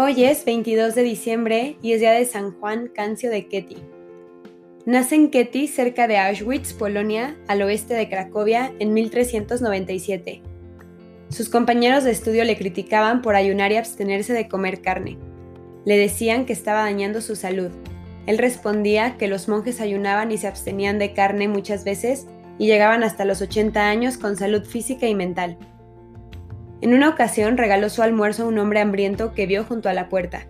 Hoy es 22 de diciembre y es día de San Juan Cancio de Ketty. Nace en Ketty, cerca de Auschwitz, Polonia, al oeste de Cracovia, en 1397. Sus compañeros de estudio le criticaban por ayunar y abstenerse de comer carne. Le decían que estaba dañando su salud. Él respondía que los monjes ayunaban y se abstenían de carne muchas veces y llegaban hasta los 80 años con salud física y mental. En una ocasión regaló su almuerzo a un hombre hambriento que vio junto a la puerta.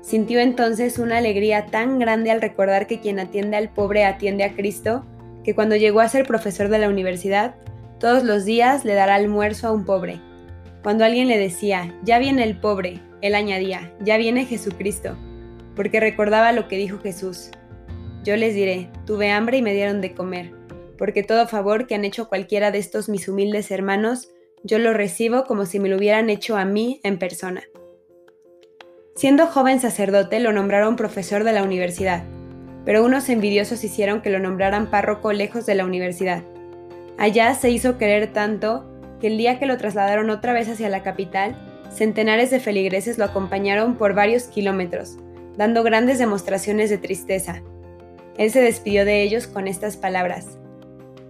Sintió entonces una alegría tan grande al recordar que quien atiende al pobre atiende a Cristo, que cuando llegó a ser profesor de la universidad, todos los días le dará almuerzo a un pobre. Cuando alguien le decía, ya viene el pobre, él añadía, ya viene Jesucristo, porque recordaba lo que dijo Jesús. Yo les diré, tuve hambre y me dieron de comer, porque todo favor que han hecho cualquiera de estos mis humildes hermanos, yo lo recibo como si me lo hubieran hecho a mí en persona. Siendo joven sacerdote lo nombraron profesor de la universidad, pero unos envidiosos hicieron que lo nombraran párroco lejos de la universidad. Allá se hizo querer tanto que el día que lo trasladaron otra vez hacia la capital, centenares de feligreses lo acompañaron por varios kilómetros, dando grandes demostraciones de tristeza. Él se despidió de ellos con estas palabras.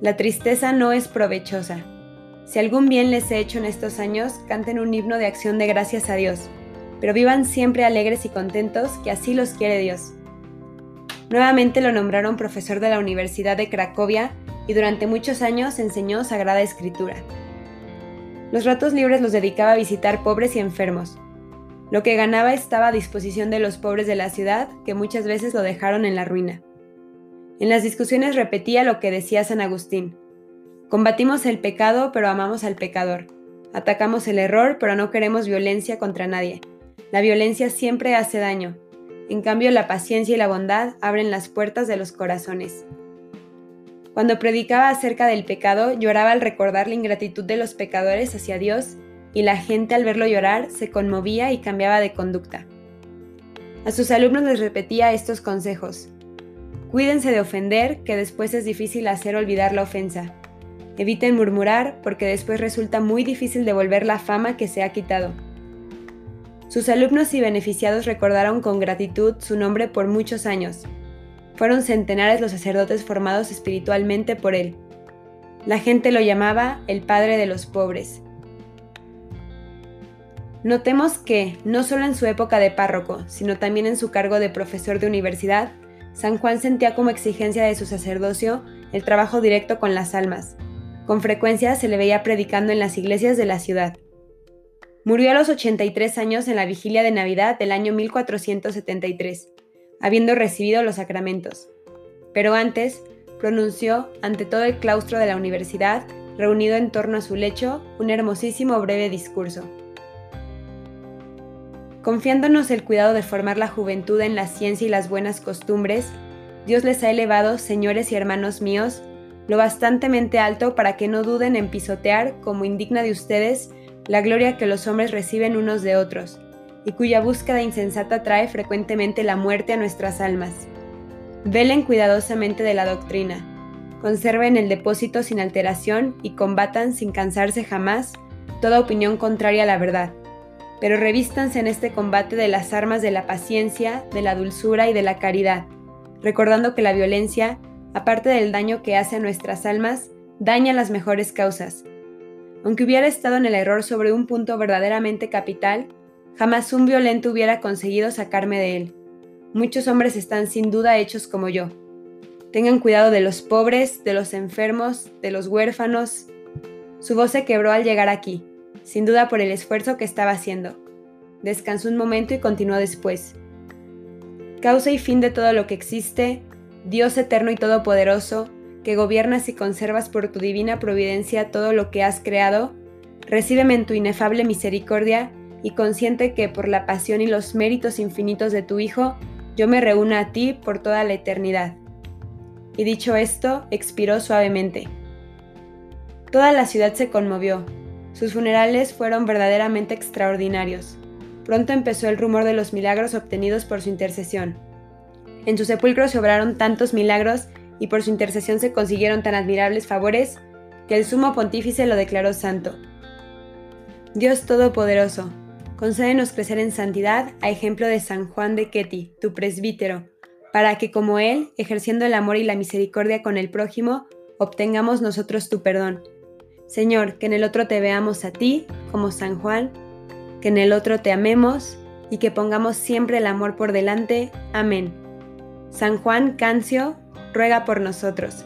La tristeza no es provechosa si algún bien les he hecho en estos años, canten un himno de acción de gracias a Dios, pero vivan siempre alegres y contentos, que así los quiere Dios. Nuevamente lo nombraron profesor de la Universidad de Cracovia y durante muchos años enseñó Sagrada Escritura. Los ratos libres los dedicaba a visitar pobres y enfermos. Lo que ganaba estaba a disposición de los pobres de la ciudad, que muchas veces lo dejaron en la ruina. En las discusiones repetía lo que decía San Agustín, Combatimos el pecado, pero amamos al pecador. Atacamos el error, pero no queremos violencia contra nadie. La violencia siempre hace daño. En cambio, la paciencia y la bondad abren las puertas de los corazones. Cuando predicaba acerca del pecado, lloraba al recordar la ingratitud de los pecadores hacia Dios y la gente al verlo llorar se conmovía y cambiaba de conducta. A sus alumnos les repetía estos consejos. Cuídense de ofender, que después es difícil hacer olvidar la ofensa. Eviten murmurar porque después resulta muy difícil devolver la fama que se ha quitado. Sus alumnos y beneficiados recordaron con gratitud su nombre por muchos años. Fueron centenares los sacerdotes formados espiritualmente por él. La gente lo llamaba el Padre de los Pobres. Notemos que, no solo en su época de párroco, sino también en su cargo de profesor de universidad, San Juan sentía como exigencia de su sacerdocio el trabajo directo con las almas, con frecuencia se le veía predicando en las iglesias de la ciudad. Murió a los 83 años en la vigilia de Navidad del año 1473, habiendo recibido los sacramentos. Pero antes, pronunció ante todo el claustro de la universidad, reunido en torno a su lecho, un hermosísimo breve discurso. Confiándonos el cuidado de formar la juventud en la ciencia y las buenas costumbres, Dios les ha elevado, señores y hermanos míos, lo bastantemente alto para que no duden en pisotear, como indigna de ustedes, la gloria que los hombres reciben unos de otros, y cuya búsqueda insensata trae frecuentemente la muerte a nuestras almas. Velen cuidadosamente de la doctrina, conserven el depósito sin alteración y combatan sin cansarse jamás toda opinión contraria a la verdad. Pero revístanse en este combate de las armas de la paciencia, de la dulzura y de la caridad, recordando que la violencia aparte del daño que hace a nuestras almas, daña las mejores causas. Aunque hubiera estado en el error sobre un punto verdaderamente capital, jamás un violento hubiera conseguido sacarme de él. Muchos hombres están sin duda hechos como yo. Tengan cuidado de los pobres, de los enfermos, de los huérfanos. Su voz se quebró al llegar aquí, sin duda por el esfuerzo que estaba haciendo. Descansó un momento y continuó después. Causa y fin de todo lo que existe, Dios eterno y todopoderoso, que gobiernas y conservas por tu divina providencia todo lo que has creado, recíbeme en tu inefable misericordia y consciente que por la pasión y los méritos infinitos de tu Hijo, yo me reúna a ti por toda la eternidad. Y dicho esto, expiró suavemente. Toda la ciudad se conmovió. Sus funerales fueron verdaderamente extraordinarios. Pronto empezó el rumor de los milagros obtenidos por su intercesión. En su sepulcro se obraron tantos milagros y por su intercesión se consiguieron tan admirables favores que el sumo pontífice lo declaró santo. Dios Todopoderoso, concédenos crecer en santidad a ejemplo de San Juan de Ketty, tu presbítero, para que como Él, ejerciendo el amor y la misericordia con el prójimo, obtengamos nosotros tu perdón. Señor, que en el otro te veamos a ti, como San Juan, que en el otro te amemos y que pongamos siempre el amor por delante. Amén. San Juan Cancio, ruega por nosotros.